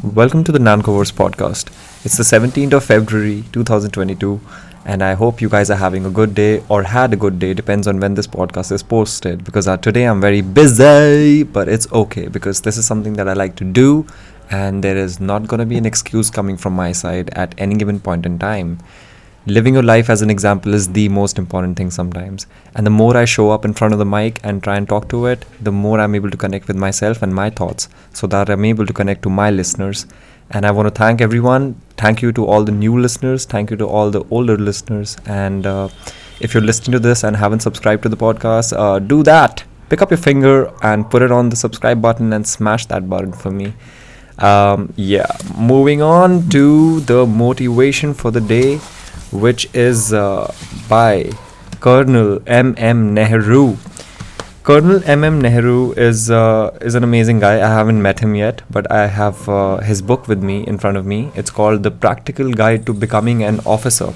Welcome to the Nancoverse podcast. It's the 17th of February 2022, and I hope you guys are having a good day or had a good day, depends on when this podcast is posted. Because uh, today I'm very busy, but it's okay because this is something that I like to do, and there is not gonna be an excuse coming from my side at any given point in time living your life as an example is the most important thing sometimes. And the more I show up in front of the mic and try and talk to it, the more I'm able to connect with myself and my thoughts so that I'm able to connect to my listeners. And I want to thank everyone. Thank you to all the new listeners. Thank you to all the older listeners. And uh, if you're listening to this and haven't subscribed to the podcast, uh, do that. Pick up your finger and put it on the subscribe button and smash that button for me. Um, yeah, moving on to the motivation for the day which is uh, by Colonel M. M. Nehru. Colonel M. M. Nehru is uh, is an amazing guy. I haven't met him yet, but I have uh, his book with me in front of me. It's called The Practical Guide to Becoming an Officer.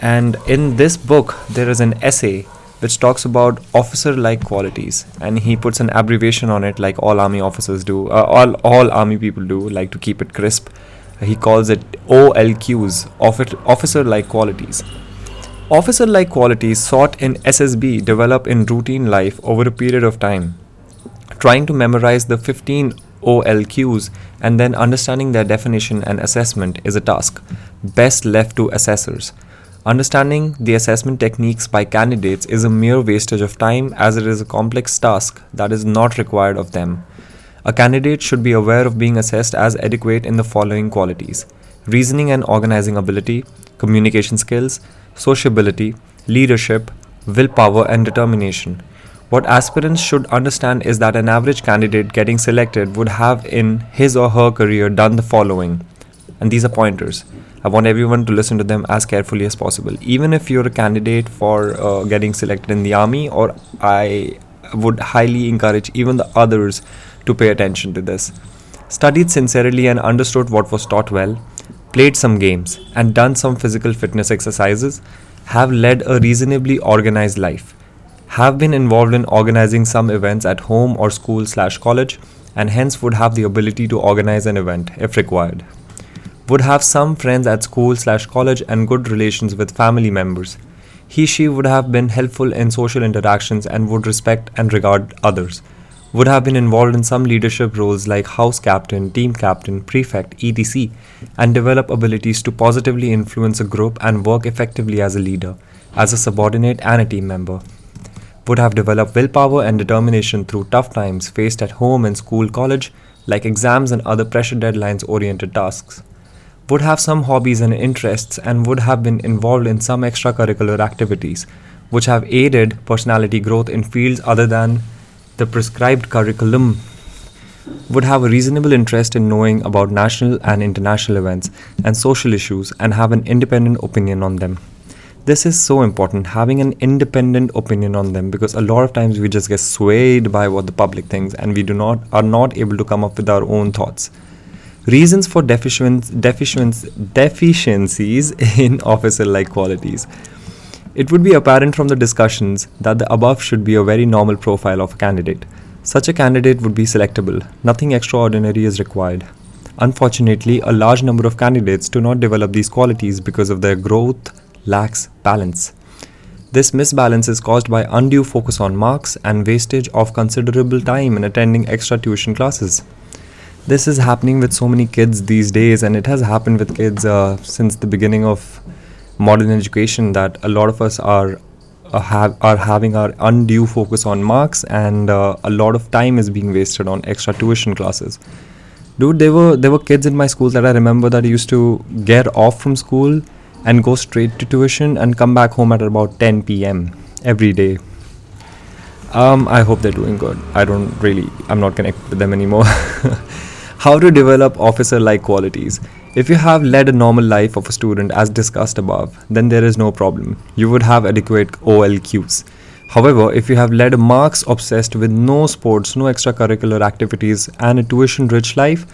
And in this book, there is an essay which talks about officer-like qualities, and he puts an abbreviation on it, like all army officers do, uh, all all army people do, like to keep it crisp he calls it OLQs, officer like qualities. Officer like qualities sought in SSB develop in routine life over a period of time. Trying to memorize the 15 OLQs and then understanding their definition and assessment is a task best left to assessors. Understanding the assessment techniques by candidates is a mere wastage of time as it is a complex task that is not required of them. A candidate should be aware of being assessed as adequate in the following qualities reasoning and organizing ability, communication skills, sociability, leadership, willpower, and determination. What aspirants should understand is that an average candidate getting selected would have in his or her career done the following. And these are pointers. I want everyone to listen to them as carefully as possible. Even if you're a candidate for uh, getting selected in the army, or I would highly encourage even the others to pay attention to this. Studied sincerely and understood what was taught well, played some games, and done some physical fitness exercises, have led a reasonably organized life, have been involved in organizing some events at home or school slash college, and hence would have the ability to organize an event if required. Would have some friends at school slash college and good relations with family members. He she would have been helpful in social interactions and would respect and regard others would have been involved in some leadership roles like house captain, team captain, prefect, etc., and develop abilities to positively influence a group and work effectively as a leader, as a subordinate, and a team member. Would have developed willpower and determination through tough times faced at home and school, college, like exams and other pressure deadlines oriented tasks. Would have some hobbies and interests and would have been involved in some extracurricular activities, which have aided personality growth in fields other than the prescribed curriculum would have a reasonable interest in knowing about national and international events and social issues and have an independent opinion on them. This is so important, having an independent opinion on them, because a lot of times we just get swayed by what the public thinks and we do not are not able to come up with our own thoughts. Reasons for deficiencies deficiencies deficiencies in officer like qualities. It would be apparent from the discussions that the above should be a very normal profile of a candidate. Such a candidate would be selectable, nothing extraordinary is required. Unfortunately, a large number of candidates do not develop these qualities because of their growth lacks balance. This misbalance is caused by undue focus on marks and wastage of considerable time in attending extra tuition classes. This is happening with so many kids these days, and it has happened with kids uh, since the beginning of modern education that a lot of us are uh, have are having our undue focus on marks and uh, a lot of time is being wasted on extra tuition classes. Dude there were there were kids in my school that i remember that used to get off from school and go straight to tuition and come back home at about 10 p.m every day. Um, i hope they're doing good. I don't really i'm not connected with them anymore. How to develop officer like qualities if you have led a normal life of a student as discussed above, then there is no problem. You would have adequate OLQs. However, if you have led a marks obsessed with no sports, no extracurricular activities, and a tuition rich life,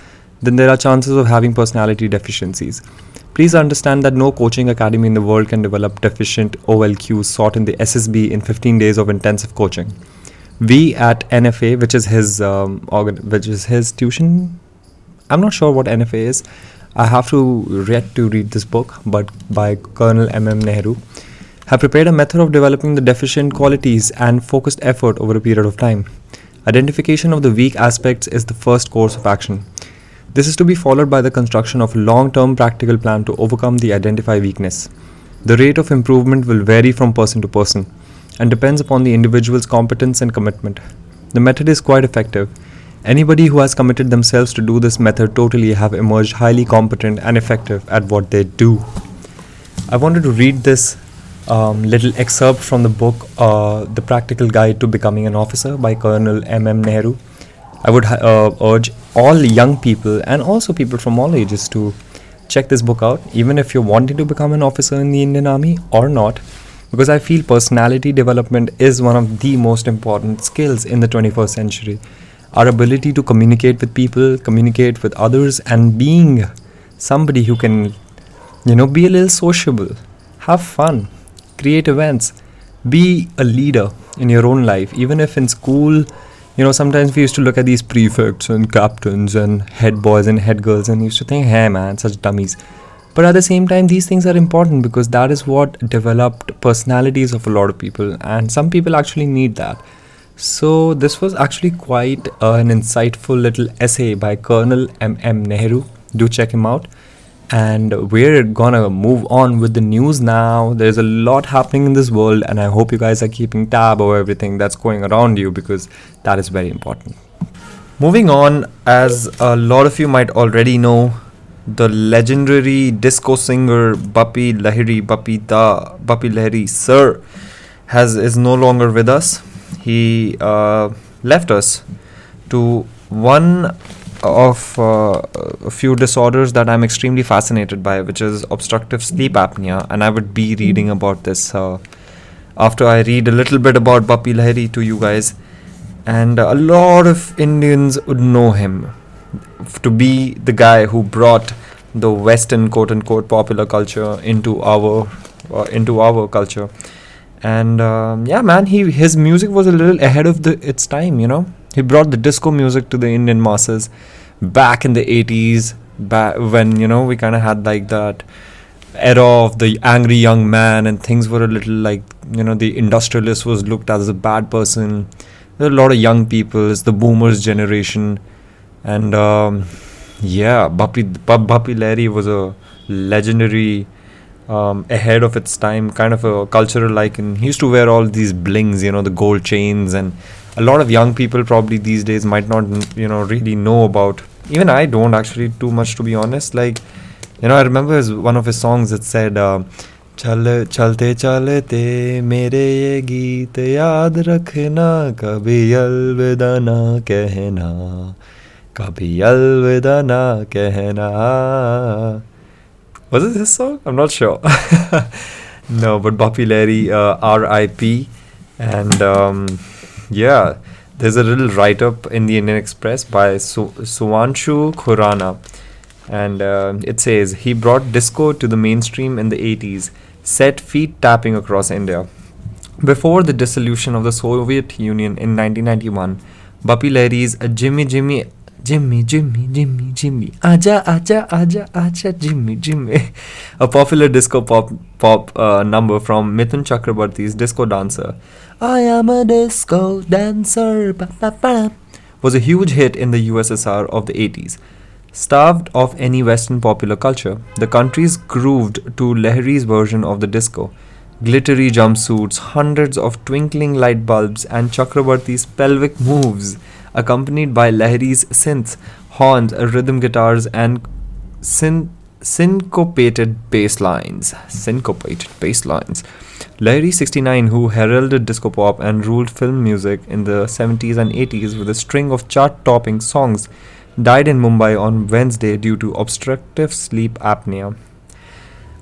then there are chances of having personality deficiencies. Please understand that no coaching academy in the world can develop deficient OLQs sought in the SSB in 15 days of intensive coaching. We at NFA, which is his um, organ- which is his tuition I'm not sure what NFA is. I have to yet to read this book, but by Colonel M. M. Nehru, have prepared a method of developing the deficient qualities and focused effort over a period of time. Identification of the weak aspects is the first course of action. This is to be followed by the construction of a long term practical plan to overcome the identified weakness. The rate of improvement will vary from person to person and depends upon the individual's competence and commitment. The method is quite effective. Anybody who has committed themselves to do this method totally have emerged highly competent and effective at what they do. I wanted to read this um, little excerpt from the book uh, The Practical Guide to Becoming an Officer by Colonel M. M. Nehru. I would uh, urge all young people and also people from all ages to check this book out, even if you're wanting to become an officer in the Indian Army or not, because I feel personality development is one of the most important skills in the 21st century. Our ability to communicate with people, communicate with others, and being somebody who can, you know, be a little sociable, have fun create events be a leader in your own life. Even if in school you know sometimes we used to look at these prefects and captains and head boys and head girls and used to think hey man such dummies. But at the same time these things are important because that is what developed personalities of a lot of people and some people actually need that so this was actually quite uh, an insightful little essay by colonel m m nehru do check him out and we're gonna move on with the news now. There's a lot happening in this world, and I hope you guys are keeping tab over everything that's going around you because that is very important. Moving on, as a lot of you might already know, the legendary disco singer Bappi Lahiri, Bappi Da, Bappi Lahiri Sir, has is no longer with us. He uh, left us to one of uh, a few disorders that I'm extremely fascinated by, which is obstructive sleep apnea, and I would be reading about this uh, after I read a little bit about Bappi Lahiri to you guys. And a lot of Indians would know him to be the guy who brought the Western quote unquote popular culture into our uh, into our culture. And um, yeah, man, he his music was a little ahead of the its time, you know he brought the disco music to the Indian masses back in the 80s, back when you know we kind of had like that era of the angry young man and things were a little like you know the industrialist was looked at as a bad person. There are a lot of young people, it's the boomers generation, and um, yeah, Bappi Bappi Lahiri was a legendary Um, ahead of its time, kind of a cultural icon. He used to wear all these blings, you know, the gold chains and a lot of young people probably these days might not you know really know about even i don't actually too much to be honest like you know i remember his, one of his songs that said uh, चल चलते चलते मेरे ये गीत याद रखना कभी अलविदा ना कहना कभी अलविदा ना कहना was it this song? I'm not sure. no, but Bappi Lahiri, uh, R.I.P. And um, yeah, there's a little write up in the Indian Express by Su- Suanshu Khurana. And uh, it says he brought disco to the mainstream in the 80s, set feet tapping across India. Before the dissolution of the Soviet Union in 1991, Bappi Lahiri's Jimmy Jimmy Jimmy, Jimmy, Jimmy, Jimmy, Aja, Aja, Aja, Aja, Jimmy, Jimmy. A popular disco pop pop uh, number from Mithun Chakrabarti's Disco Dancer. I am a disco dancer. Ba, ba, ba, was a huge hit in the USSR of the 80s. Starved of any Western popular culture, the countries grooved to Lahiri's version of the disco. Glittery jumpsuits, hundreds of twinkling light bulbs, and Chakrabarti's pelvic moves accompanied by Lahiri's synths, horns, rhythm guitars, and syn- syncopated bass lines. Syncopated bass lines. Lahiri 69, who heralded disco pop and ruled film music in the 70s and 80s with a string of chart topping songs, died in Mumbai on Wednesday due to obstructive sleep apnea.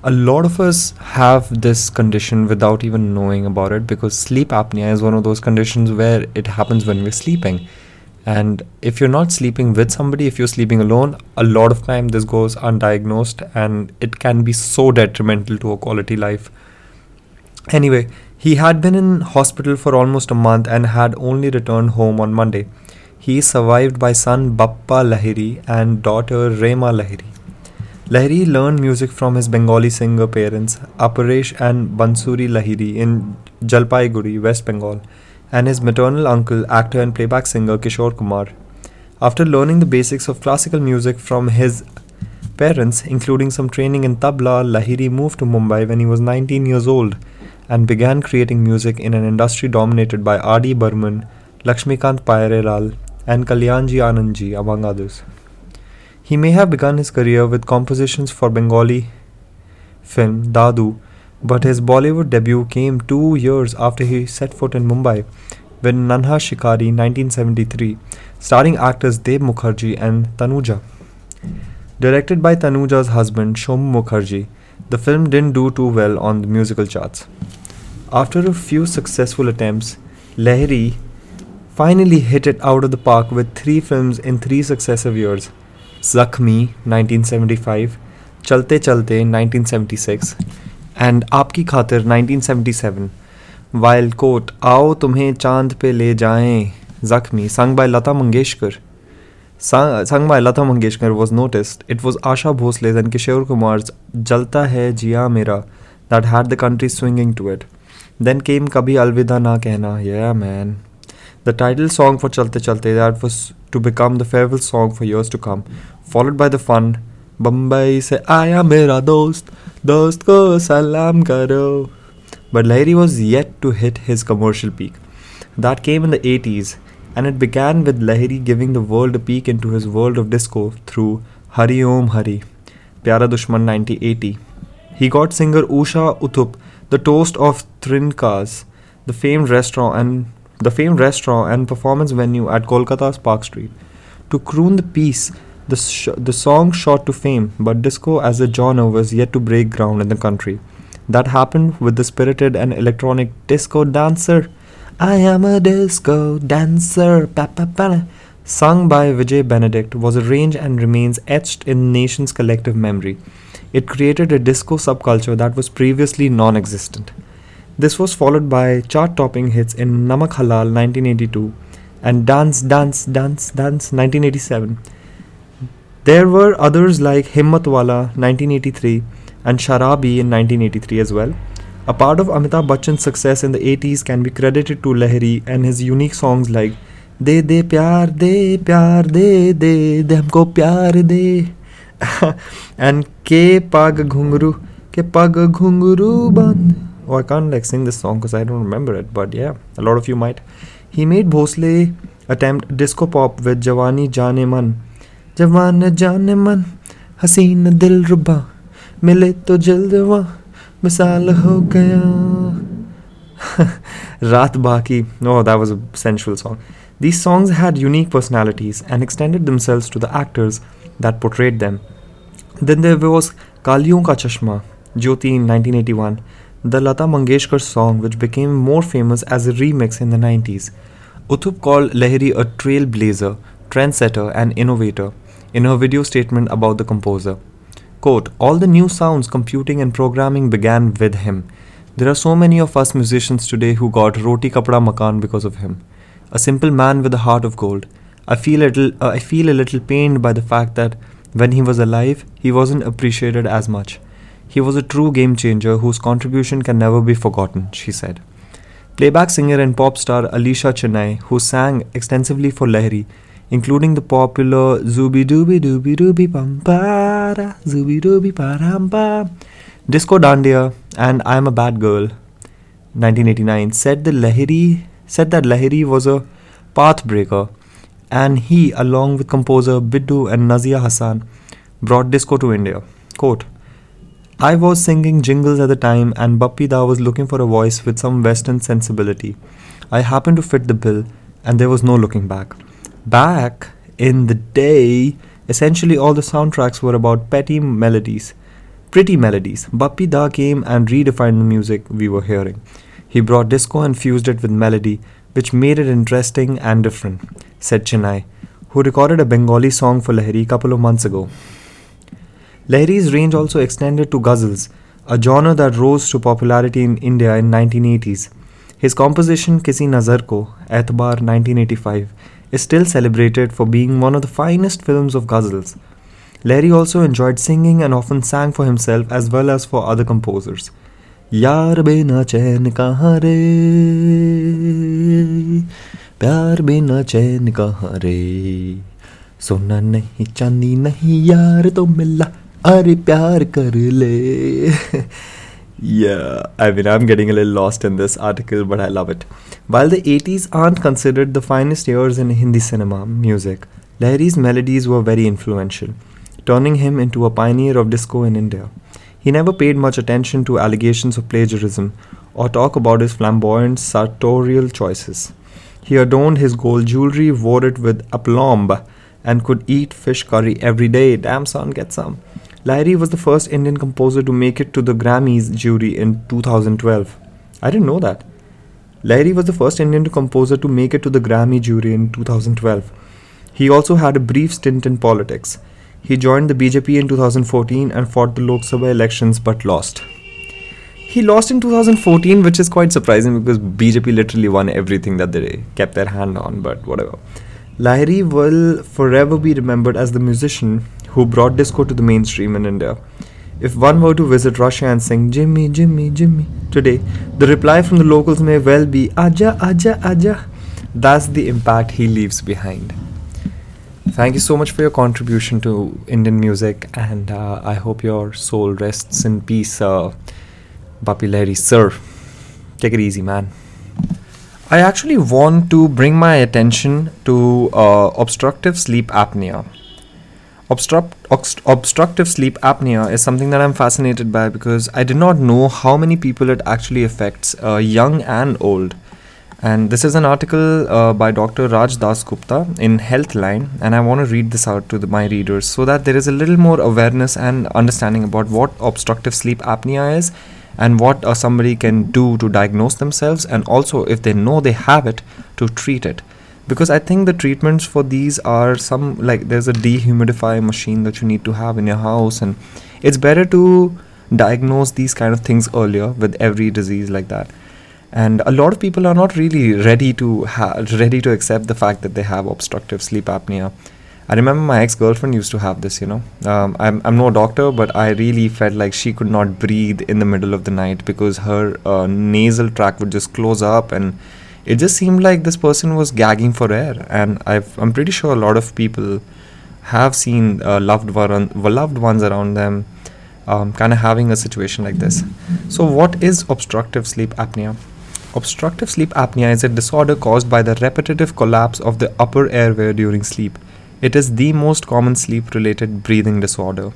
A lot of us have this condition without even knowing about it because sleep apnea is one of those conditions where it happens when we're sleeping and if you're not sleeping with somebody if you're sleeping alone a lot of time this goes undiagnosed and it can be so detrimental to a quality life. Anyway he had been in hospital for almost a month and had only returned home on monday. He is survived by son Bappa Lahiri and daughter Rema Lahiri. Lahiri learned music from his Bengali singer parents Aparesh and Bansuri Lahiri in Jalpaiguri, West Bengal, and his maternal uncle, actor and playback singer Kishore Kumar. After learning the basics of classical music from his parents, including some training in tabla, Lahiri moved to Mumbai when he was 19 years old and began creating music in an industry dominated by R.D. Burman, Lakshmikant Pyarelal, and Kalyanji Anandji, among others. He may have begun his career with compositions for Bengali film Dadu, but his Bollywood debut came two years after he set foot in Mumbai with Nanha Shikari 1973, starring actors Deb Mukherjee and Tanuja. Directed by Tanuja's husband Shom Mukherjee, the film didn't do too well on the musical charts. After a few successful attempts, Lahiri finally hit it out of the park with three films in three successive years. Zakhmi 1975, Chalte Chalte 1976, and Aapki Khatir 1977. While quote Aao tumhe chand pe le jaएं Zakhmi sung by Lata Mangeshkar sung, sung by Lata Mangeshkar was noticed. It was Asha Bhosle's and Kishore Kumar's Jalta Hai Jiya Mera that had the country swinging to it. Then came Kabhi Alvida Na Kehna. Yeah, man. The title song for Chalte Chalte that was to become the farewell song for years to come, followed by the fun Bombay se aaya mera dost, dost ko salam karo. But Lahiri was yet to hit his commercial peak. That came in the 80s, and it began with Lahiri giving the world a peek into his world of disco through Hari Om Hari, Pyara Dushman 1980. He got singer Usha Uthup the toast of Trinkas, the famed restaurant and the famed restaurant and performance venue at Kolkata's Park Street. To croon the piece, the, sh- the song shot to fame, but disco as a genre was yet to break ground in the country. That happened with the spirited and electronic disco dancer. I am a disco dancer, sung by Vijay Benedict, was arranged and remains etched in nation's collective memory. It created a disco subculture that was previously non existent. This was followed by chart topping hits in Namak Halal 1982 and Dance, Dance, Dance, Dance 1987. There were others like Himmatwala 1983 and Sharabi in 1983 as well. A part of Amitabh Bachchan's success in the 80s can be credited to Lahiri and his unique songs like De De Pyar De Pyar De De De Humko Pyar De and Ke Pag Ghungru Ke Pag Ghungru Band Oh, I can't like sing this song because I don't remember it, but yeah, a lot of you might. He made Bhosle attempt disco pop with Jawani Jane Man. Jawan Jane Man, Haseen Dil Ruba, Mile to Jildwa, Misal Ho Gaya. Raat Baki. Oh, that was a sensual song. These songs had unique personalities and extended themselves to the actors that portrayed them. Then there was Kaliyon Ka Chashma, Jyoti in 1981 the Lata Mangeshkar song, which became more famous as a remix in the 90s. Uthup called Lahiri a trailblazer, trendsetter, and innovator in her video statement about the composer. Quote, All the new sounds, computing, and programming began with him. There are so many of us musicians today who got roti kapda makan because of him. A simple man with a heart of gold. I feel a little, uh, I feel a little pained by the fact that when he was alive, he wasn't appreciated as much. He was a true game changer whose contribution can never be forgotten, she said. Playback singer and pop star Alisha Chinai, who sang extensively for Lahiri, including the popular Zubi Dooby Dooby Dooby Pam Para, Zubi Dooby Param Disco Dandiya, and I Am a Bad Girl, 1989, said, the Lahiri, said that Lahiri was a pathbreaker, and he, along with composer Biddu and Nazia Hassan, brought disco to India. Quote, I was singing jingles at the time, and Bappi Da was looking for a voice with some Western sensibility. I happened to fit the bill, and there was no looking back. Back in the day, essentially all the soundtracks were about petty melodies, pretty melodies. Bappi Da came and redefined the music we were hearing. He brought disco and fused it with melody, which made it interesting and different, said Chinai, who recorded a Bengali song for Lahiri a couple of months ago. Lahiri's range also extended to ghazals, a genre that rose to popularity in India in 1980s. His composition Kisi Nazar Ko, Etbar 1985, is still celebrated for being one of the finest films of ghazals. Lahiri also enjoyed singing and often sang for himself as well as for other composers. यार बिना चैन कहाँ रे प्यार बिना चैन कहाँ रे सोना नहीं चांदी नहीं यार तो मिला अरे प्यार कर ले yeah, I mean, I'm getting a little lost in this article, but I love it. While the 80s aren't considered the finest years in Hindi cinema music, Lahiri's melodies were very influential, turning him into a pioneer of disco in India. He never paid much attention to allegations of plagiarism or talk about his flamboyant sartorial choices. He adorned his gold jewelry, wore it with aplomb, and could eat fish curry every day. Damn son, get some. Lahiri was the first Indian composer to make it to the Grammys jury in 2012. I didn't know that. Lahiri was the first Indian composer to make it to the Grammy jury in 2012. He also had a brief stint in politics. He joined the BJP in 2014 and fought the Lok Sabha elections but lost. He lost in 2014, which is quite surprising because BJP literally won everything that they kept their hand on, but whatever. Lahiri will forever be remembered as the musician who brought disco to the mainstream in India. If one were to visit Russia and sing Jimmy, Jimmy, Jimmy today, the reply from the locals may well be Aja, Aja, Aja. That's the impact he leaves behind. Thank you so much for your contribution to Indian music, and uh, I hope your soul rests in peace, uh, Lahiri, sir. Take it easy, man. I actually want to bring my attention to uh, obstructive sleep apnea. Obstruct, obstructive sleep apnea is something that I'm fascinated by because I did not know how many people it actually affects, uh, young and old. And this is an article uh, by Dr. Raj Das Gupta in Healthline, and I want to read this out to the, my readers so that there is a little more awareness and understanding about what obstructive sleep apnea is and what uh, somebody can do to diagnose themselves, and also if they know they have it, to treat it because I think the treatments for these are some like there's a dehumidifier machine that you need to have in your house, and it's better to diagnose these kind of things earlier with every disease like that. And a lot of people are not really ready to ha- ready to accept the fact that they have obstructive sleep apnea. I remember my ex-girlfriend used to have this, you know. Um, I'm, I'm no doctor, but I really felt like she could not breathe in the middle of the night because her uh, nasal tract would just close up and it just seemed like this person was gagging for air. And i am pretty sure a lot of people have seen uh, loved, one, loved ones around them um, kind of having a situation like this. So what is obstructive sleep apnea? Obstructive sleep apnea is a disorder caused by the repetitive collapse of the upper airway during sleep. It is the most common sleep related breathing disorder.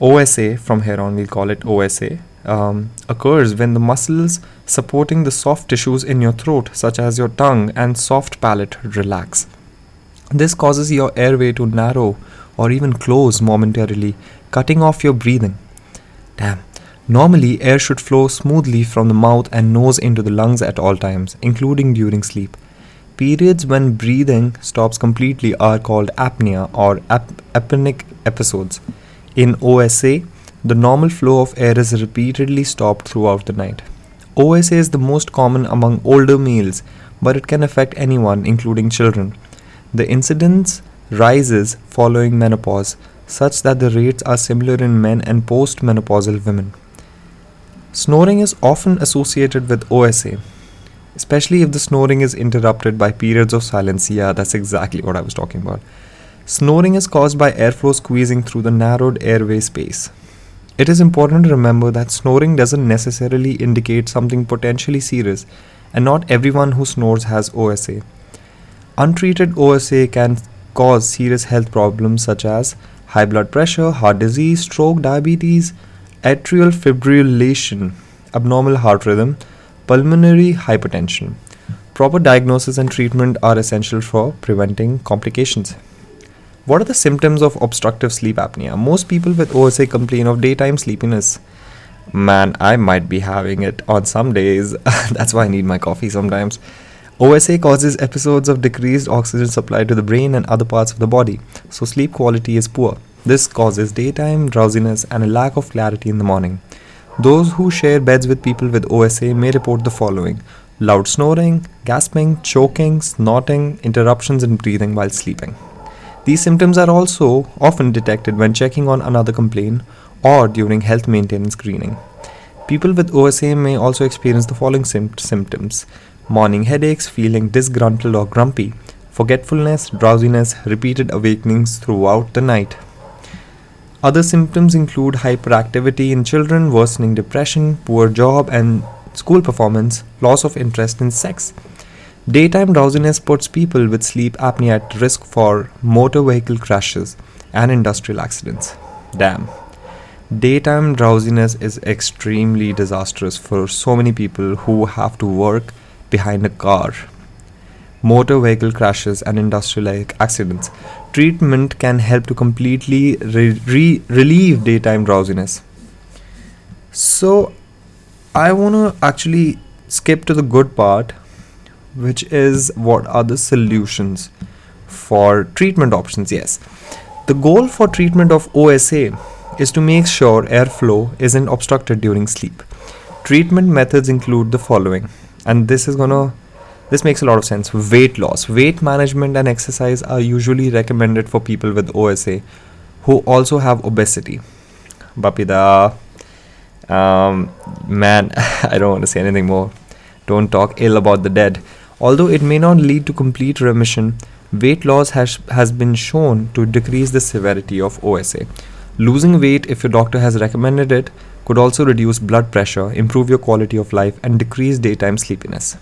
Osa from here on we'll call it osa um, occurs when the muscles supporting the soft tissues in your throat, such as your tongue and soft palate, relax. This causes your airway to narrow or even close momentarily, cutting off your breathing. Damn. Normally, air should flow smoothly from the mouth and nose into the lungs at all times, including during sleep. Periods when breathing stops completely are called apnea or ap- apneic episodes. In OSA, the normal flow of air is repeatedly stopped throughout the night. OSA is the most common among older males, but it can affect anyone, including children. The incidence rises following menopause, such that the rates are similar in men and postmenopausal women. Snoring is often associated with OSA, especially if the snoring is interrupted by periods of silence. Yeah, that's exactly what I was talking about. Snoring is caused by airflow squeezing through the narrowed airway space. It is important to remember that snoring doesn't necessarily indicate something potentially serious, and not everyone who snores has OSA. Untreated OSA can cause serious health problems such as high blood pressure, heart disease, stroke, diabetes, atrial fibrillation, abnormal heart rhythm, pulmonary hypertension. Proper diagnosis and treatment are essential for preventing complications. What are the symptoms of obstructive sleep apnea? Most people with OSA complain of daytime sleepiness. Man, I might be having it on some days. That's why I need my coffee sometimes. OSA causes episodes of decreased oxygen supply to the brain and other parts of the body, so sleep quality is poor. This causes daytime drowsiness and a lack of clarity in the morning. Those who share beds with people with OSA may report the following loud snoring, gasping, choking, snorting, interruptions in breathing while sleeping. These symptoms are also often detected when checking on another complaint or during health maintenance screening. People with OSA may also experience the following symptoms morning headaches, feeling disgruntled or grumpy, forgetfulness, drowsiness, repeated awakenings throughout the night. Other symptoms include hyperactivity in children, worsening depression, poor job and school performance, loss of interest in sex. Daytime drowsiness puts people with sleep apnea at risk for motor vehicle crashes and industrial accidents. Damn. Daytime drowsiness is extremely disastrous for so many people who have to work behind a car motor vehicle crashes, and industrial accidents. Treatment can help to completely re- re- relieve daytime drowsiness. So, I want to actually skip to the good part, which is what are the solutions for treatment options. Yes, the goal for treatment of OSA is to make sure airflow isn't obstructed during sleep. Treatment methods include the following, and this is to this makes a lot of sense. Weight loss. Weight management and exercise are usually recommended for people with OSA who also have obesity. Bapida. Um, man, I don't want to say anything more. Don't talk ill about the dead. Although it may not lead to complete remission, weight loss has, has been shown to decrease the severity of OSA. Losing weight, if your doctor has recommended it, could also reduce blood pressure, improve your quality of life, and decrease daytime sleepiness.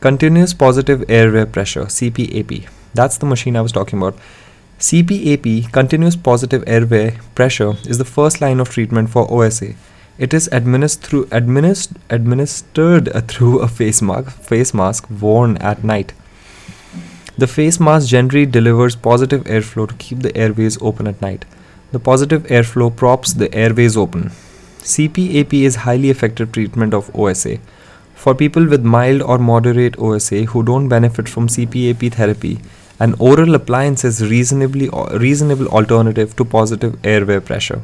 Continuous positive airway pressure, CPAP. That's the machine I was talking about. CPAP, continuous positive airway pressure, is the first line of treatment for OSA. It is administered through administ- administered through a face mask, face mask worn at night. The face mask generally delivers positive airflow to keep the airways open at night. The positive airflow props the airways open. CPAP is highly effective treatment of OSA. For people with mild or moderate OSA who don't benefit from CPAP therapy, an oral appliance is reasonably reasonable alternative to positive airway pressure.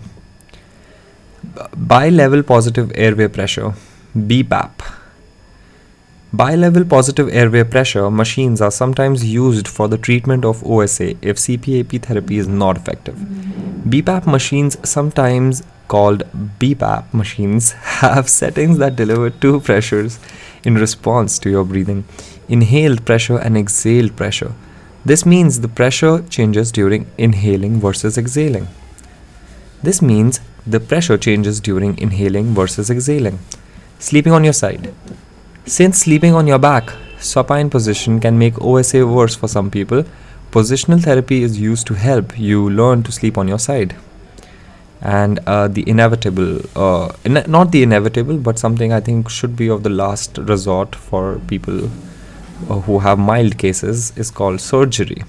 Bi-level positive airway pressure, BPAP. Bi-level positive airway pressure machines are sometimes used for the treatment of OSA if CPAP therapy is not effective. BPAP machines sometimes called BPAP machines have settings that deliver two pressures in response to your breathing inhaled pressure and exhaled pressure. This means the pressure changes during inhaling versus exhaling. This means the pressure changes during inhaling versus exhaling. Sleeping on your side. Since sleeping on your back, supine position can make OSA worse for some people, positional therapy is used to help you learn to sleep on your side and uh, the inevitable uh, in- not the inevitable but something i think should be of the last resort for people uh, who have mild cases is called surgery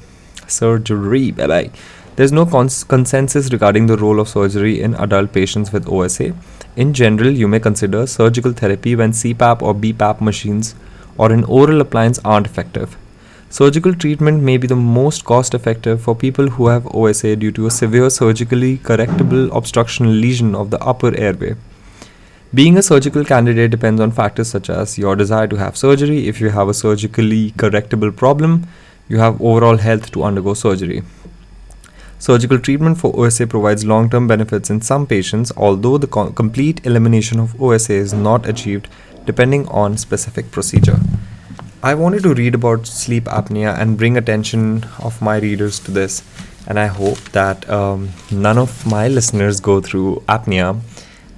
surgery bye bye there's no cons- consensus regarding the role of surgery in adult patients with osa in general you may consider surgical therapy when cpap or bpap machines or an oral appliance aren't effective Surgical treatment may be the most cost effective for people who have OSA due to a severe surgically correctable obstruction lesion of the upper airway. Being a surgical candidate depends on factors such as your desire to have surgery, if you have a surgically correctable problem, you have overall health to undergo surgery. Surgical treatment for OSA provides long term benefits in some patients, although the co- complete elimination of OSA is not achieved depending on specific procedure. I wanted to read about sleep apnea and bring attention of my readers to this, and I hope that um, none of my listeners go through apnea.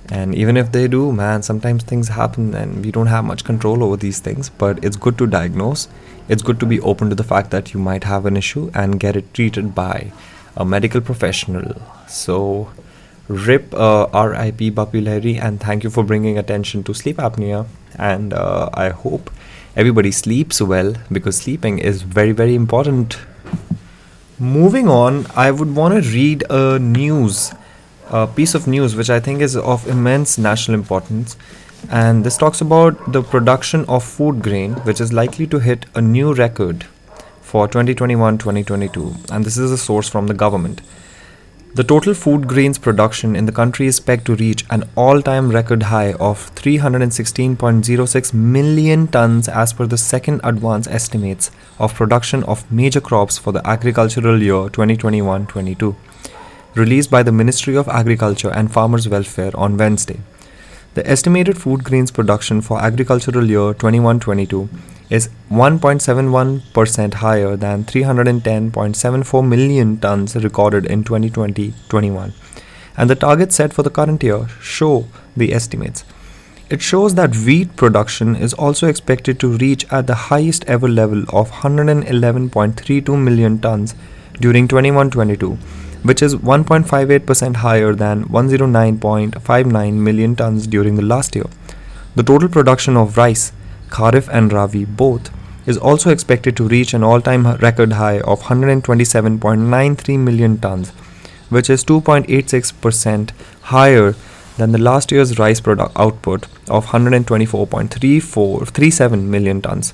And even if they do, man, sometimes things happen and we don't have much control over these things. But it's good to diagnose. It's good to be open to the fact that you might have an issue and get it treated by a medical professional. So, RIP, uh, RIP Bapi and thank you for bringing attention to sleep apnea. And uh, I hope everybody sleeps well because sleeping is very very important moving on i would want to read a news a piece of news which i think is of immense national importance and this talks about the production of food grain which is likely to hit a new record for 2021-2022 and this is a source from the government The total food grains production in the country is pegged to reach an all time record high of 316.06 million tons as per the second advance estimates of production of major crops for the agricultural year 2021 22, released by the Ministry of Agriculture and Farmers Welfare on Wednesday. The estimated food grains production for agricultural year 21 22 is 1.71% higher than 310.74 million tons recorded in 2020-21 and the targets set for the current year show the estimates. It shows that wheat production is also expected to reach at the highest ever level of 111.32 million tons during 21-22 which is 1.58% higher than 109.59 million tons during the last year the total production of rice Kharif and Rabi both, is also expected to reach an all time record high of 127.93 million tons, which is 2.86% higher than the last year's rice product output of 124.37 million tons.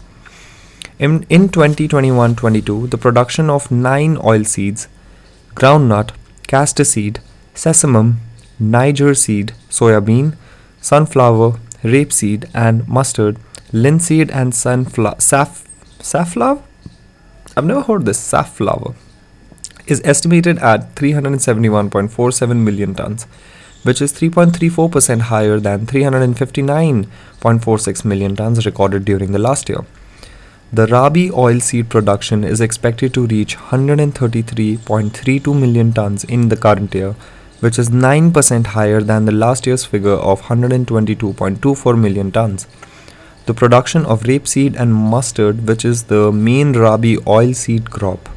In, in 2021 22, the production of nine oilseeds, groundnut, castor seed, sesame, Niger seed, soybean, sunflower, rapeseed, and mustard linseed and sunflower saff safflower? I've never heard this safflower is estimated at 371.47 million tons which is 3.34% higher than 359.46 million tons recorded during the last year the rabi oilseed production is expected to reach 133.32 million tons in the current year which is 9% higher than the last year's figure of 122.24 million tons the production of rapeseed and mustard, which is the main Rabi oilseed crop.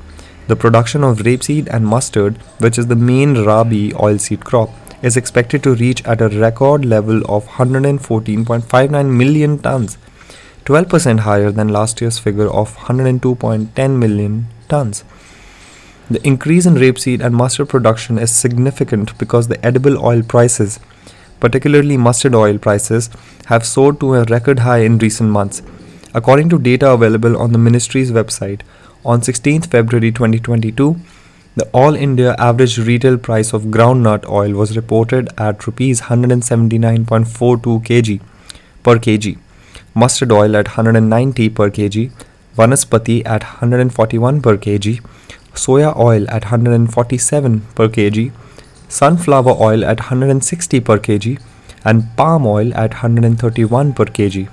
The production of rapeseed and mustard, which is the main Rabi oilseed crop, is expected to reach at a record level of 114.59 million tons, 12% higher than last year's figure of 102.10 million tons. The increase in rapeseed and mustard production is significant because the edible oil prices particularly mustard oil prices, have soared to a record high in recent months. According to data available on the ministry's website, on 16th February 2022, the All India average retail price of groundnut oil was reported at rupees 179.42 kg per kg, mustard oil at 190 per kg, vanaspati at 141 per kg, soya oil at 147 per kg, sunflower oil at 160 per kg and palm oil at 131 per kg.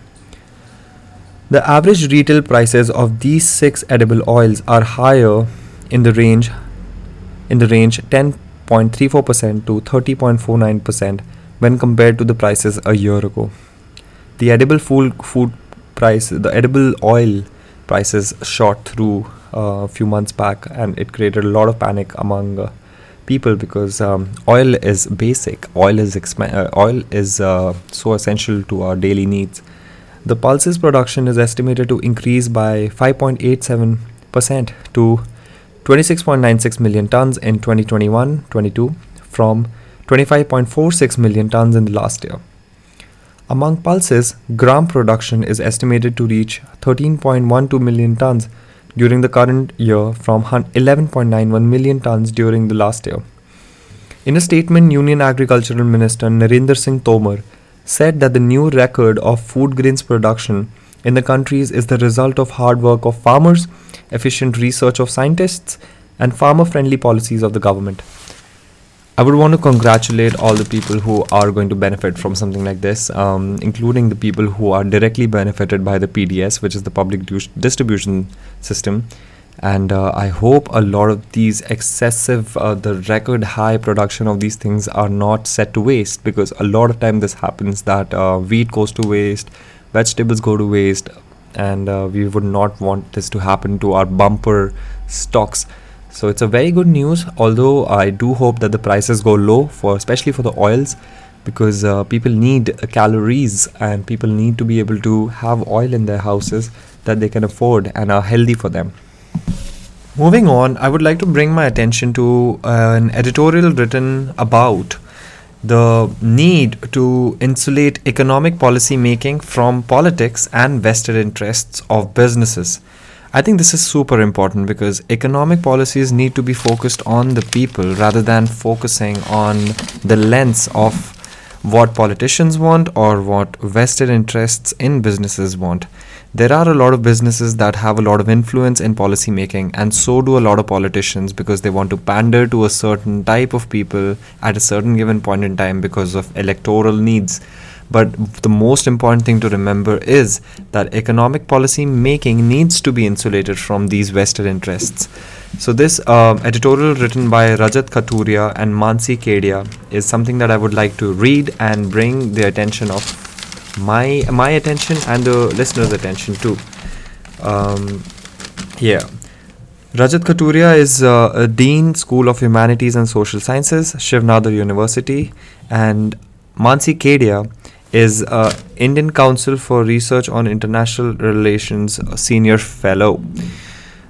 The average retail prices of these six edible oils are higher in the range in the range 10.34% to 30.49% when compared to the prices a year ago. The edible food food price, the edible oil prices shot through uh, a few months back, and it created a lot of panic among uh, people because um, oil is basic. Oil is exp- uh, oil is so essential to our daily needs. The pulses production is estimated to increase by 5.87 percent to 26.96 million tons in 2021-22 from 25.46 million tons in the last year. Among pulses, gram production is estimated to reach 13.12 million tons during the current year from 11.91 million tons during the last year. In a statement, Union Agricultural Minister Narendra Singh Tomar said that the new record of food grains production in the countries is the result of hard work of farmers, efficient research of scientists, and farmer friendly policies of the government. I would want to congratulate all the people who are going to benefit from something like this, um, including the people who are directly benefited by the PDS, which is the public du- distribution system. And uh, I hope a lot of these excessive, uh, the record high production of these things are not set to waste because a lot of time this happens that uh, wheat goes to waste, vegetables go to waste, and uh, we would not want this to happen to our bumper stocks so it's a very good news although i do hope that the prices go low for especially for the oils because uh, people need calories and people need to be able to have oil in their houses that they can afford and are healthy for them. Moving on i would like to bring my attention to uh, an editorial written about the need to insulate economic policy making from politics and vested interests of businesses I think this is super important because economic policies need to be focused on the people rather than focusing on the lens of what politicians want or what vested interests in businesses want. There are a lot of businesses that have a lot of influence in policy making, and so do a lot of politicians because they want to pander to a certain type of people at a certain given point in time because of electoral needs. But the most important thing to remember is that economic policy making needs to be insulated from these vested interests. So, this uh, editorial written by Rajat Kathuria and Mansi Kedia is something that I would like to read and bring the attention of my my attention and the listeners' attention too. Um, yeah. Rajat Kathuria is uh, a Dean, School of Humanities and Social Sciences, Shiv Nadar University, and Mansi Kedia is uh, Indian Council for Research on International Relations Senior Fellow.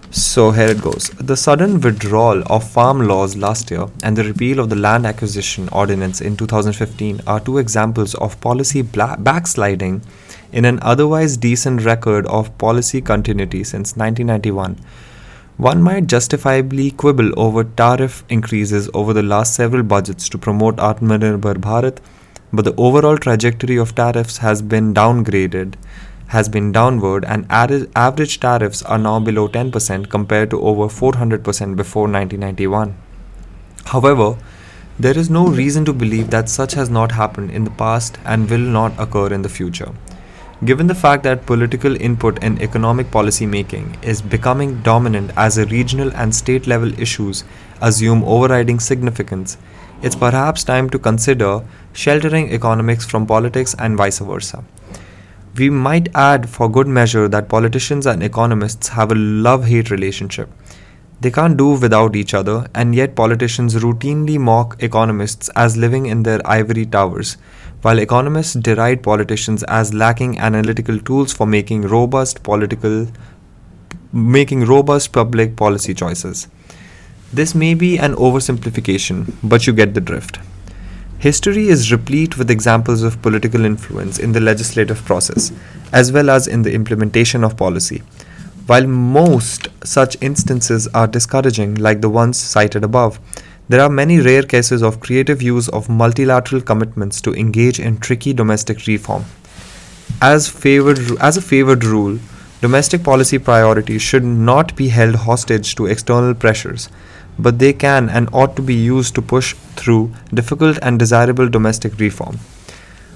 So here it goes. The sudden withdrawal of farm laws last year and the repeal of the Land Acquisition Ordinance in 2015 are two examples of policy bla- backsliding in an otherwise decent record of policy continuity since 1991. One might justifiably quibble over tariff increases over the last several budgets to promote Atmanirbhar Bharat, but the overall trajectory of tariffs has been downgraded has been downward and average tariffs are now below 10% compared to over 400% before 1991. However, there is no reason to believe that such has not happened in the past and will not occur in the future. Given the fact that political input in economic policy making is becoming dominant as a regional and state level issues assume overriding significance, it's perhaps time to consider sheltering economics from politics and vice versa. We might add for good measure that politicians and economists have a love hate relationship. They can't do without each other, and yet politicians routinely mock economists as living in their ivory towers, while economists deride politicians as lacking analytical tools for making robust political making robust public policy choices. This may be an oversimplification, but you get the drift. History is replete with examples of political influence in the legislative process, as well as in the implementation of policy. While most such instances are discouraging, like the ones cited above, there are many rare cases of creative use of multilateral commitments to engage in tricky domestic reform. As, favored, as a favored rule, domestic policy priorities should not be held hostage to external pressures, but they can and ought to be used to push through difficult and desirable domestic reform.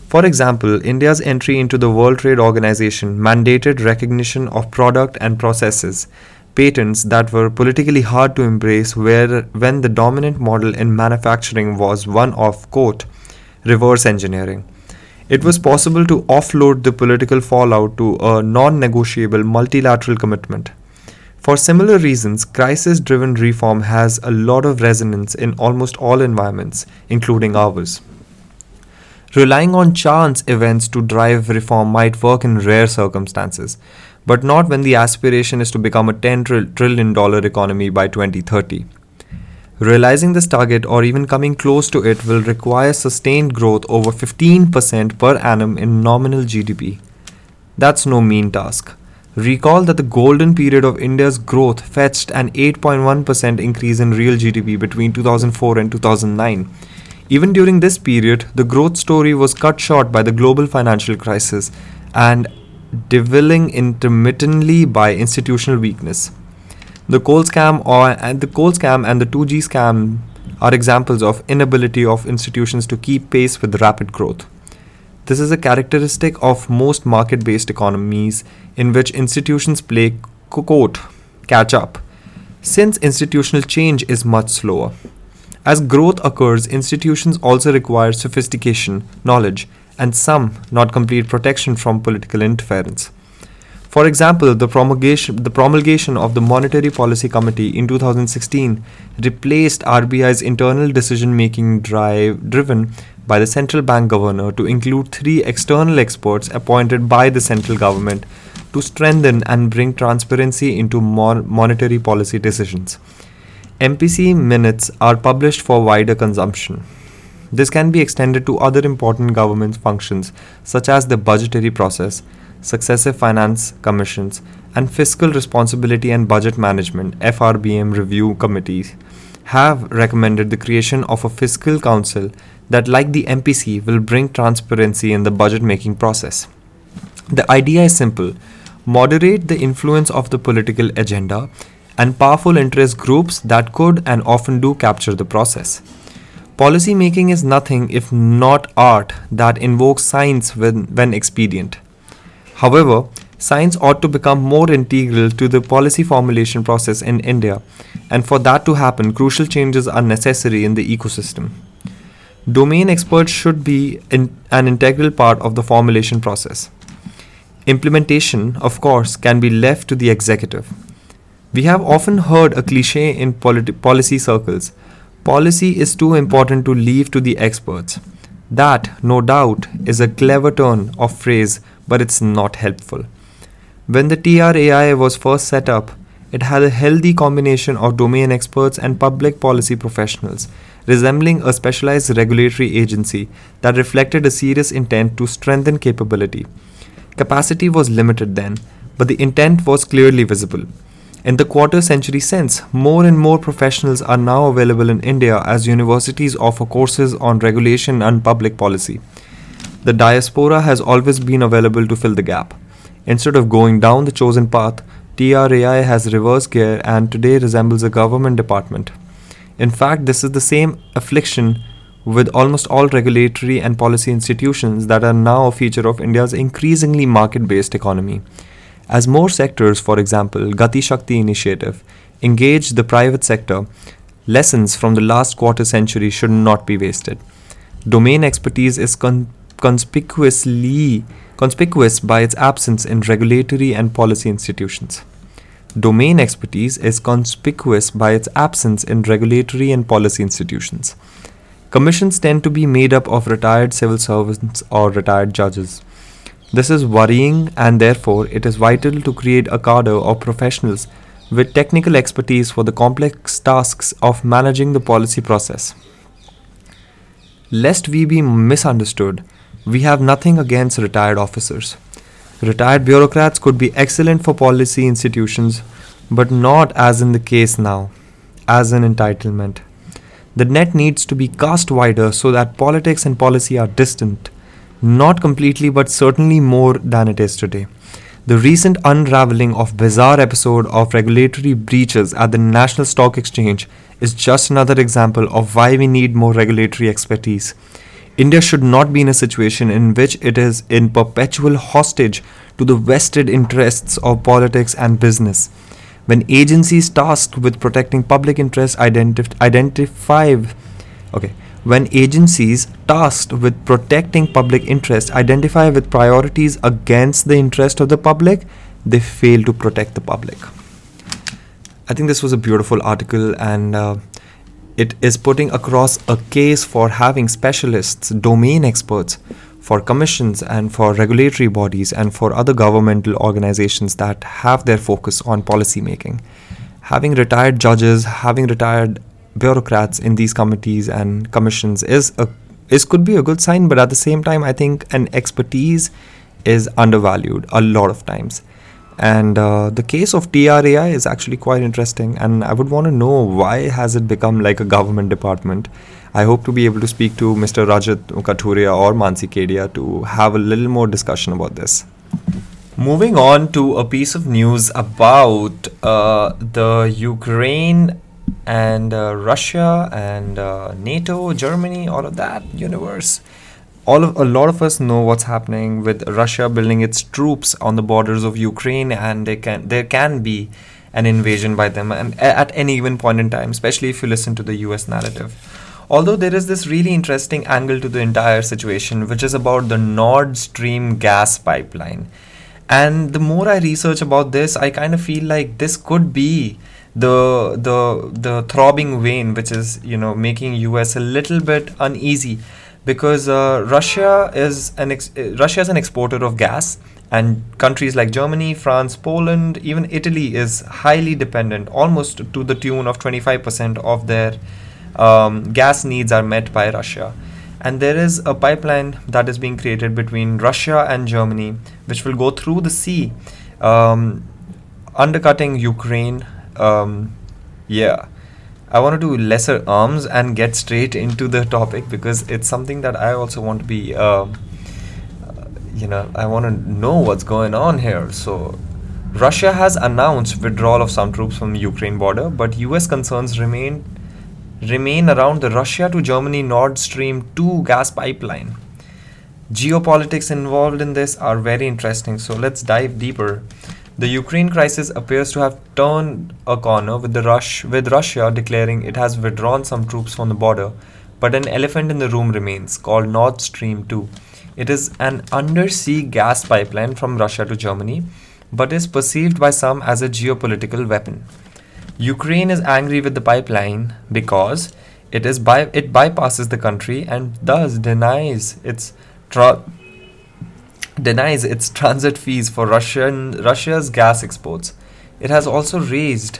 For example, India's entry into the World Trade Organization mandated recognition of product and processes, patents that were politically hard to embrace where when the dominant model in manufacturing was one of quote reverse engineering. It was possible to offload the political fallout to a non-negotiable multilateral commitment. For similar reasons, crisis driven reform has a lot of resonance in almost all environments, including ours. Relying on chance events to drive reform might work in rare circumstances, but not when the aspiration is to become a $10 trillion economy by 2030. Realizing this target or even coming close to it will require sustained growth over 15% per annum in nominal GDP. That's no mean task. Recall that the golden period of India's growth fetched an 8.1% increase in real GDP between 2004 and 2009. Even during this period, the growth story was cut short by the global financial crisis and devilling intermittently by institutional weakness. The coal scam or and the coal scam and the 2G scam are examples of inability of institutions to keep pace with rapid growth. This is a characteristic of most market based economies in which institutions play quote catch up, since institutional change is much slower. As growth occurs, institutions also require sophistication, knowledge, and some, not complete protection from political interference. For example, the promulgation, the promulgation of the Monetary Policy Committee in 2016 replaced RBI's internal decision making drive driven by the central bank governor to include three external experts appointed by the central government to strengthen and bring transparency into mon- monetary policy decisions. MPC minutes are published for wider consumption. This can be extended to other important government functions such as the budgetary process, successive finance commissions, and Fiscal Responsibility and Budget Management FRBM review committees have recommended the creation of a fiscal council that, like the MPC, will bring transparency in the budget making process. The idea is simple moderate the influence of the political agenda and powerful interest groups that could and often do capture the process. Policy making is nothing if not art that invokes science when, when expedient. However, science ought to become more integral to the policy formulation process in India, and for that to happen, crucial changes are necessary in the ecosystem. Domain experts should be in, an integral part of the formulation process. Implementation, of course, can be left to the executive. We have often heard a cliche in politi- policy circles policy is too important to leave to the experts. That, no doubt, is a clever turn of phrase, but it's not helpful. When the TRAI was first set up, it had a healthy combination of domain experts and public policy professionals, resembling a specialized regulatory agency that reflected a serious intent to strengthen capability. Capacity was limited then, but the intent was clearly visible. In the quarter century since, more and more professionals are now available in India as universities offer courses on regulation and public policy. The diaspora has always been available to fill the gap. Instead of going down the chosen path, TRAI has reverse gear and today resembles a government department. In fact, this is the same affliction with almost all regulatory and policy institutions that are now a feature of India's increasingly market based economy. As more sectors, for example, Gati Shakti initiative, engage the private sector, lessons from the last quarter century should not be wasted. Domain expertise is con- conspicuously conspicuous by its absence in regulatory and policy institutions. Domain expertise is conspicuous by its absence in regulatory and policy institutions. Commissions tend to be made up of retired civil servants or retired judges. This is worrying, and therefore, it is vital to create a cadre of professionals with technical expertise for the complex tasks of managing the policy process. Lest we be misunderstood, we have nothing against retired officers. Retired bureaucrats could be excellent for policy institutions, but not as in the case now, as an entitlement. The net needs to be cast wider so that politics and policy are distant, not completely but certainly more than it is today. The recent unraveling of bizarre episode of regulatory breaches at the National Stock Exchange is just another example of why we need more regulatory expertise. India should not be in a situation in which it is in perpetual hostage to the vested interests of politics and business. When agencies tasked with protecting public interest identif- identify okay when agencies tasked with protecting public interest identify with priorities against the interest of the public they fail to protect the public. I think this was a beautiful article and uh, it is putting across a case for having specialists domain experts for commissions and for regulatory bodies and for other governmental organizations that have their focus on policy making. Having retired judges, having retired bureaucrats in these committees and commissions is a is could be a good sign, but at the same time, I think an expertise is undervalued a lot of times. And uh, the case of TRAI is actually quite interesting, and I would want to know why has it become like a government department. I hope to be able to speak to Mr. Rajat Kathuria or Mansi Kedia to have a little more discussion about this. Moving on to a piece of news about uh, the Ukraine and uh, Russia and uh, NATO, Germany, all of that universe all of a lot of us know what's happening with Russia building its troops on the borders of Ukraine, and can there can be an invasion by them, and at any given point in time, especially if you listen to the U.S. narrative. Although there is this really interesting angle to the entire situation, which is about the Nord Stream gas pipeline. And the more I research about this, I kind of feel like this could be the the the throbbing vein which is you know making US a little bit uneasy because uh, Russia is an ex- Russia is an exporter of gas, and countries like Germany, France, Poland, even Italy is highly dependent, almost to the tune of 25% of their um, gas needs are met by Russia. And there is a pipeline that is being created between Russia and Germany, which will go through the sea. Um, undercutting Ukraine. Um, yeah, I want to do lesser arms and get straight into the topic because it's something that I also want to be. Uh, you know, I want to know what's going on here. So, Russia has announced withdrawal of some troops from the Ukraine border, but US concerns remain remain around the Russia to Germany Nord Stream 2 gas pipeline. Geopolitics involved in this are very interesting, so let's dive deeper. The Ukraine crisis appears to have turned a corner with Rush with Russia declaring it has withdrawn some troops from the border, but an elephant in the room remains called Nord Stream 2. It is an undersea gas pipeline from Russia to Germany, but is perceived by some as a geopolitical weapon. Ukraine is angry with the pipeline because it is by it bypasses the country and thus denies its tra- denies its transit fees for Russian Russia's gas exports. It has also raised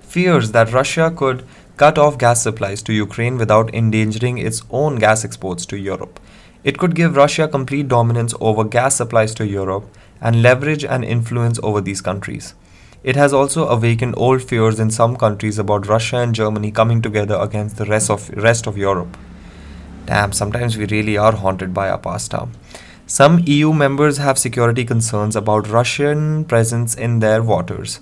fears that Russia could cut off gas supplies to Ukraine without endangering its own gas exports to Europe. It could give Russia complete dominance over gas supplies to Europe and leverage and influence over these countries. It has also awakened old fears in some countries about Russia and Germany coming together against the rest of rest of Europe. Damn, sometimes we really are haunted by our pasta. Some EU members have security concerns about Russian presence in their waters,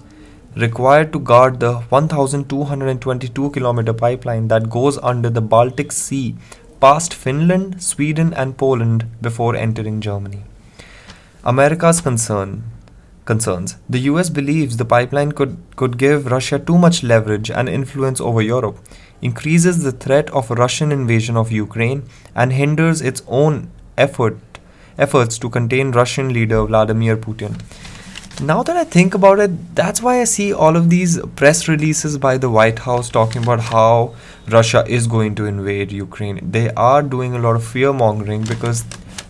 required to guard the 1222 kilometer pipeline that goes under the Baltic Sea past Finland, Sweden and Poland before entering Germany. America's concern concerns. The US believes the pipeline could, could give Russia too much leverage and influence over Europe, increases the threat of Russian invasion of Ukraine, and hinders its own effort, efforts to contain Russian leader Vladimir Putin. Now that I think about it, that's why I see all of these press releases by the White House talking about how Russia is going to invade Ukraine. They are doing a lot of fear mongering because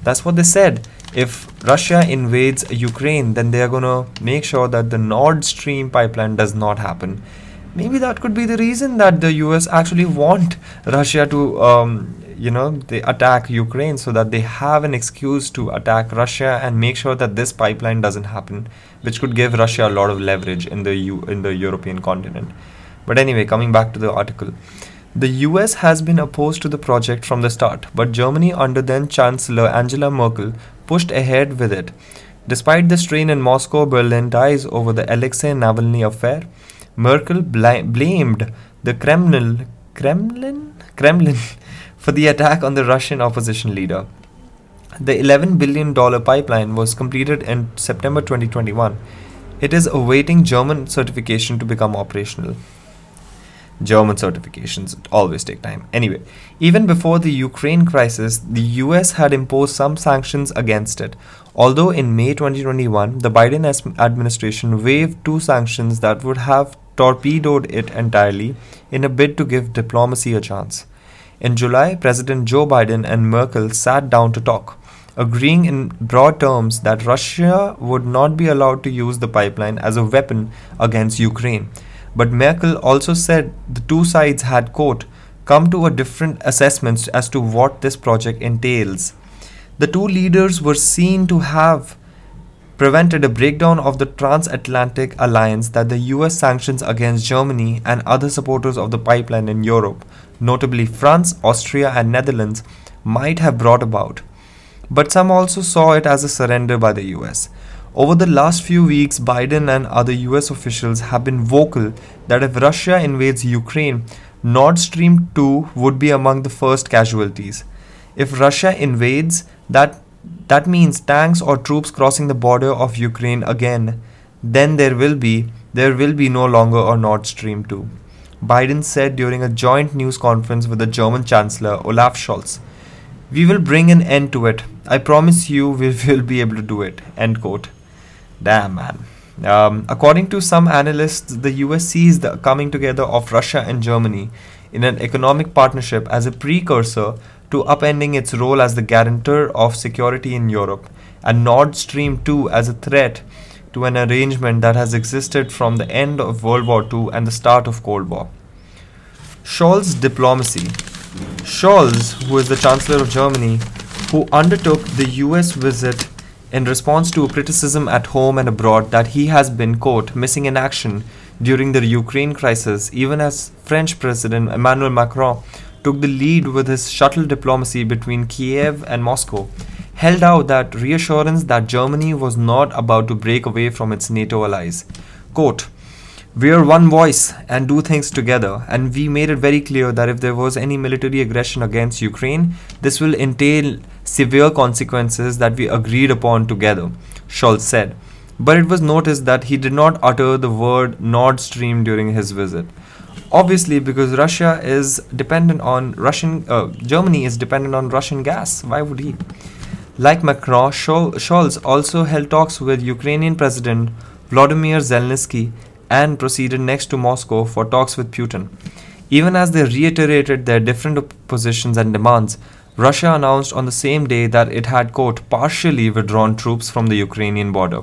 that's what they said if Russia invades Ukraine, then they are going to make sure that the Nord Stream pipeline does not happen. Maybe that could be the reason that the US actually want Russia to, um, you know, they attack Ukraine so that they have an excuse to attack Russia and make sure that this pipeline doesn't happen, which could give Russia a lot of leverage in the U- in the European continent. But anyway, coming back to the article. The US has been opposed to the project from the start, but Germany, under then Chancellor Angela Merkel, pushed ahead with it. Despite the strain in Moscow Berlin ties over the Alexei Navalny affair, Merkel bl- blamed the Kremlin, Kremlin, Kremlin for the attack on the Russian opposition leader. The $11 billion pipeline was completed in September 2021. It is awaiting German certification to become operational. German certifications always take time. Anyway, even before the Ukraine crisis, the US had imposed some sanctions against it. Although in May 2021, the Biden administration waived two sanctions that would have torpedoed it entirely in a bid to give diplomacy a chance. In July, President Joe Biden and Merkel sat down to talk, agreeing in broad terms that Russia would not be allowed to use the pipeline as a weapon against Ukraine but Merkel also said the two sides had, quote, come to a different assessments as to what this project entails. The two leaders were seen to have prevented a breakdown of the transatlantic alliance that the US sanctions against Germany and other supporters of the pipeline in Europe, notably France, Austria, and Netherlands, might have brought about. But some also saw it as a surrender by the US. Over the last few weeks, Biden and other US officials have been vocal that if Russia invades Ukraine, Nord Stream 2 would be among the first casualties. If Russia invades, that that means tanks or troops crossing the border of Ukraine again. Then there will be there will be no longer a Nord Stream 2. Biden said during a joint news conference with the German Chancellor Olaf Scholz. We will bring an end to it. I promise you we will be able to do it. End quote. Damn, man. Um, according to some analysts, the US sees the coming together of Russia and Germany in an economic partnership as a precursor to upending its role as the guarantor of security in Europe, and Nord Stream 2 as a threat to an arrangement that has existed from the end of World War II and the start of Cold War. Scholz diplomacy. Scholz, who is the Chancellor of Germany, who undertook the US visit in response to a criticism at home and abroad that he has been, quote, missing in action during the Ukraine crisis, even as French President Emmanuel Macron took the lead with his shuttle diplomacy between Kiev and Moscow, held out that reassurance that Germany was not about to break away from its NATO allies. Quote, we are one voice and do things together, and we made it very clear that if there was any military aggression against Ukraine, this will entail severe consequences that we agreed upon together, Scholz said. But it was noticed that he did not utter the word Nord Stream during his visit. Obviously, because Russia is dependent on Russian, uh, Germany is dependent on Russian gas. Why would he? Like Macron, Scholz also held talks with Ukrainian President Vladimir Zelensky and proceeded next to Moscow for talks with Putin. Even as they reiterated their different positions and demands, Russia announced on the same day that it had, quote, partially withdrawn troops from the Ukrainian border.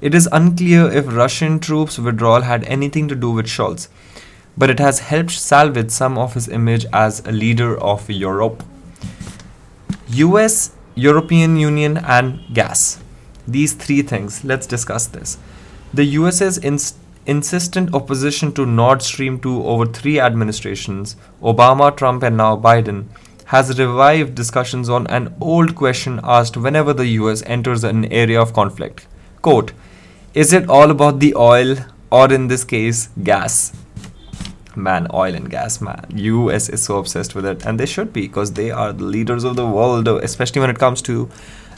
It is unclear if Russian troops' withdrawal had anything to do with Scholz, but it has helped salvage some of his image as a leader of Europe. US, European Union, and gas. These three things. Let's discuss this. The US's inst- insistent opposition to Nord Stream 2 over three administrations Obama, Trump, and now Biden has revived discussions on an old question asked whenever the US enters an area of conflict. Quote, is it all about the oil or in this case gas? Man, oil and gas, man. US is so obsessed with it and they should be because they are the leaders of the world, especially when it comes to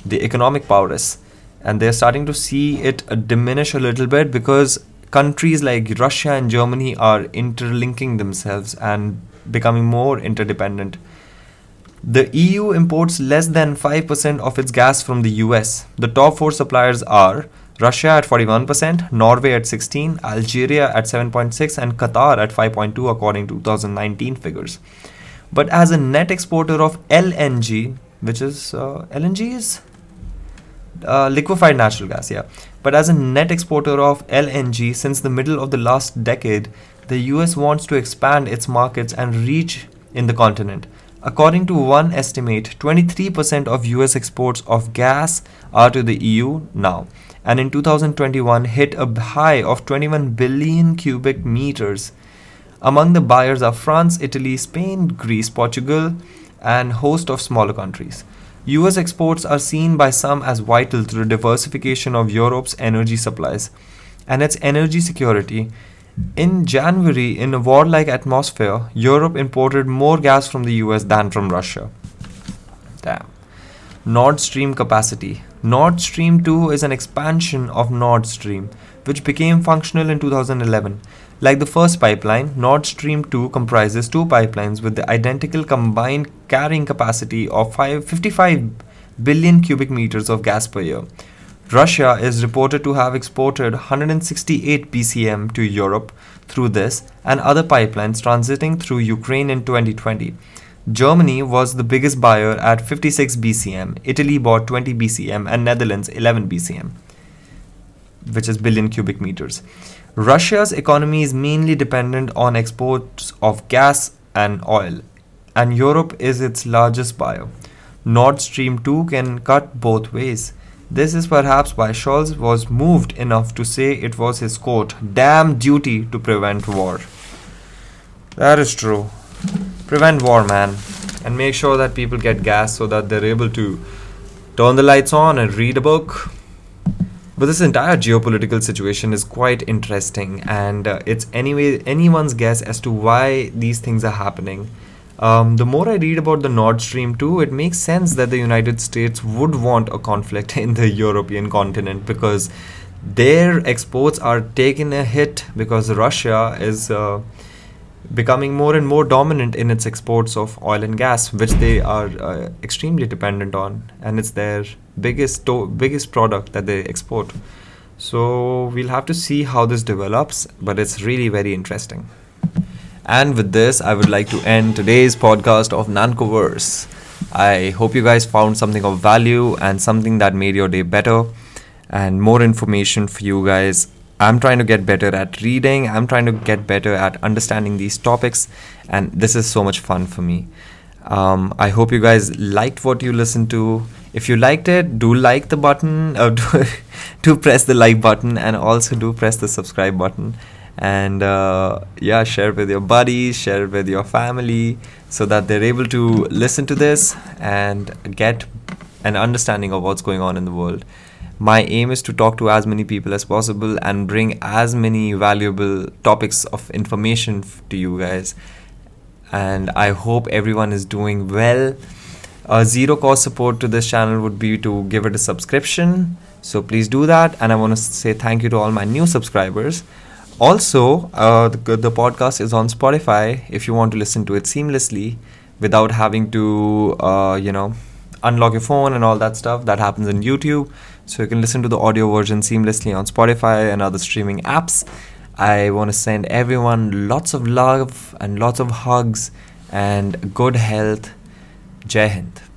the economic powers And they're starting to see it diminish a little bit because countries like Russia and Germany are interlinking themselves and becoming more interdependent. The EU imports less than 5% of its gas from the US. The top four suppliers are Russia at 41%, Norway at 16, Algeria at 7.6 and Qatar at 5.2 according to 2019 figures. But as a net exporter of LNG, which is uh, LNG is uh, liquefied natural gas, yeah. But as a net exporter of LNG since the middle of the last decade, the US wants to expand its markets and reach in the continent. According to one estimate, 23% of US exports of gas are to the EU now, and in 2021 hit a high of 21 billion cubic meters. Among the buyers are France, Italy, Spain, Greece, Portugal, and host of smaller countries. US exports are seen by some as vital to the diversification of Europe's energy supplies and its energy security. In January, in a warlike atmosphere, Europe imported more gas from the US than from Russia. Damn. Nord Stream capacity. Nord Stream 2 is an expansion of Nord Stream, which became functional in 2011. Like the first pipeline, Nord Stream 2 comprises two pipelines with the identical combined carrying capacity of 55 billion cubic meters of gas per year. Russia is reported to have exported 168 BCM to Europe through this and other pipelines transiting through Ukraine in 2020. Germany was the biggest buyer at 56 BCM, Italy bought 20 BCM, and Netherlands 11 BCM, which is billion cubic meters. Russia's economy is mainly dependent on exports of gas and oil, and Europe is its largest buyer. Nord Stream 2 can cut both ways. This is perhaps why Scholz was moved enough to say it was his quote, damn duty to prevent war. That is true. Prevent war, man. And make sure that people get gas so that they're able to turn the lights on and read a book but this entire geopolitical situation is quite interesting, and uh, it's anyway anyone's guess as to why these things are happening. Um, the more I read about the Nord Stream 2, it makes sense that the United States would want a conflict in the European continent because their exports are taking a hit because Russia is uh, becoming more and more dominant in its exports of oil and gas, which they are uh, extremely dependent on, and it's their biggest to- biggest product that they export. So we'll have to see how this develops, but it's really very interesting. And with this, I would like to end today's podcast of Nancoverse. I hope you guys found something of value and something that made your day better and more information for you guys I'm trying to get better at reading, I'm trying to get better at understanding these topics, and this is so much fun for me. Um, I hope you guys liked what you listened to. if you liked it do like the button. Uh, do, do press the like button and also do press the subscribe button. And uh, yeah share with your buddies share with your family so that they're able to listen to this and get an understanding of what's going on in the world my aim is to talk to as many people as possible and bring as many valuable topics of information f- to you guys. And i hope everyone is doing well. A zero cost support to this channel would be to give it a subscription. So please do that. And i want to say thank you to all my new subscribers. Also uh, the, the podcast is on spotify if you want to listen to it seamlessly without having to uh, you know unlock your phone and all that stuff that happens in youtube so you can listen to the audio version seamlessly on spotify and other streaming apps. I want to send everyone lots of love and lots of hugs and good health. Jai hind